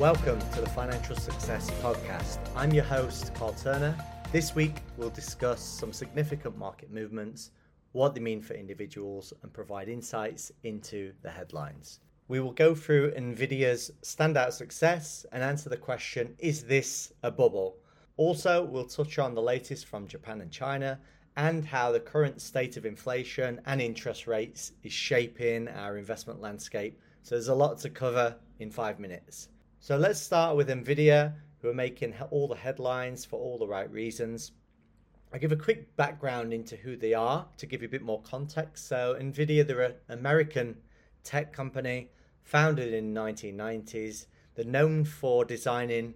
Welcome to the Financial Success Podcast. I'm your host, Carl Turner. This week, we'll discuss some significant market movements, what they mean for individuals, and provide insights into the headlines. We will go through NVIDIA's standout success and answer the question Is this a bubble? Also, we'll touch on the latest from Japan and China and how the current state of inflation and interest rates is shaping our investment landscape. So, there's a lot to cover in five minutes. So, let's start with NVIDIA, who are making all the headlines for all the right reasons. I'll give a quick background into who they are to give you a bit more context. So, NVIDIA, they're an American tech company founded in 1990s. They're known for designing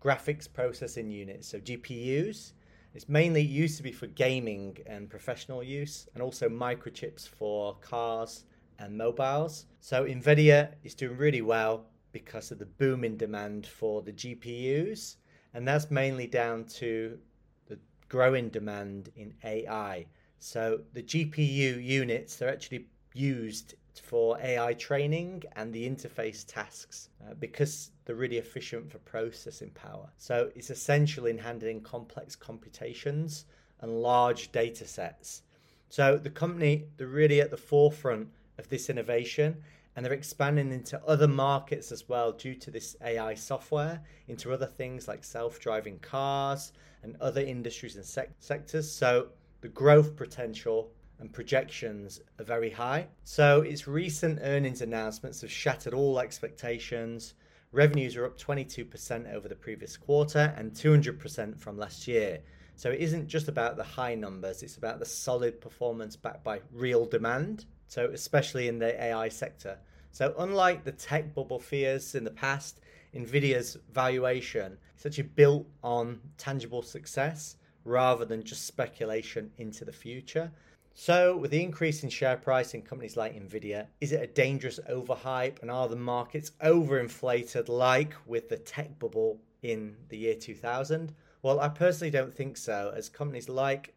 graphics processing units, so GPUs. It's mainly used to be for gaming and professional use, and also microchips for cars and mobiles. So Nvidia is doing really well because of the booming demand for the GPUs, and that's mainly down to the growing demand in AI. So the GPU units they're actually used for AI training and the interface tasks uh, because they're really efficient for processing power. So it's essential in handling complex computations and large data sets. So the company, they're really at the forefront of this innovation and they're expanding into other markets as well due to this AI software into other things like self-driving cars and other industries and sec- sectors. So the growth potential and projections are very high. So its recent earnings announcements have shattered all expectations. Revenues are up 22% over the previous quarter and 200% from last year. So it isn't just about the high numbers, it's about the solid performance backed by real demand. So especially in the AI sector. So unlike the tech bubble fears in the past, Nvidia's valuation is actually built on tangible success rather than just speculation into the future. So, with the increase in share price in companies like Nvidia, is it a dangerous overhype and are the markets overinflated like with the tech bubble in the year 2000? Well, I personally don't think so, as companies like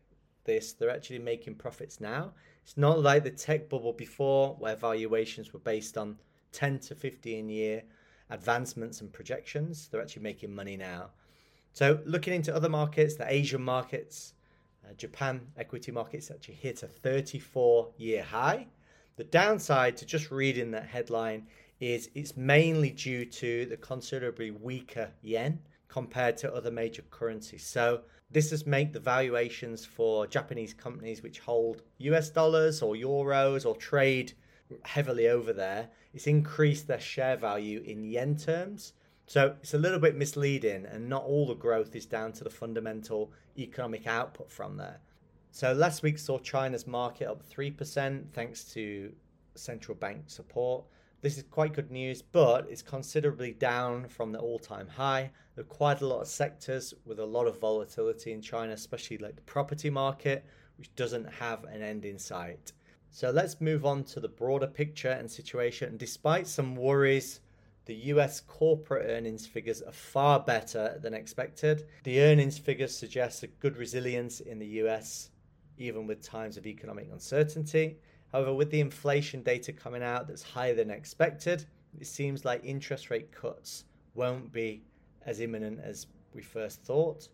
this, they're actually making profits now. It's not like the tech bubble before, where valuations were based on 10 to 15 year advancements and projections. They're actually making money now. So, looking into other markets, the Asian markets, uh, Japan equity markets actually hit a 34 year high. The downside to just reading that headline is it's mainly due to the considerably weaker yen compared to other major currencies. So this has made the valuations for Japanese companies which hold US dollars or euros or trade heavily over there. It's increased their share value in yen terms so it's a little bit misleading, and not all the growth is down to the fundamental economic output from there. So last week saw China's market up 3% thanks to central bank support. This is quite good news, but it's considerably down from the all time high. There are quite a lot of sectors with a lot of volatility in China, especially like the property market, which doesn't have an end in sight. So let's move on to the broader picture and situation. Despite some worries the US corporate earnings figures are far better than expected. The earnings figures suggest a good resilience in the US, even with times of economic uncertainty. However, with the inflation data coming out that's higher than expected, it seems like interest rate cuts won't be as imminent as we first thought.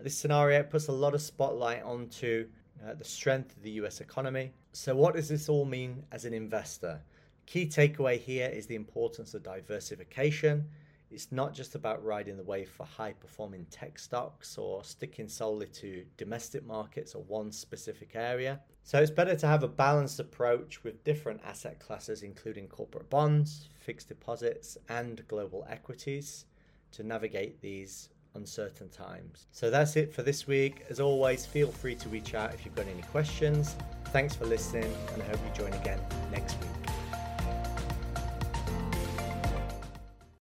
this scenario puts a lot of spotlight onto uh, the strength of the US economy. So, what does this all mean as an investor? Key takeaway here is the importance of diversification. It's not just about riding the wave for high performing tech stocks or sticking solely to domestic markets or one specific area. So it's better to have a balanced approach with different asset classes, including corporate bonds, fixed deposits, and global equities to navigate these uncertain times. So that's it for this week. As always, feel free to reach out if you've got any questions. Thanks for listening, and I hope you join again next week.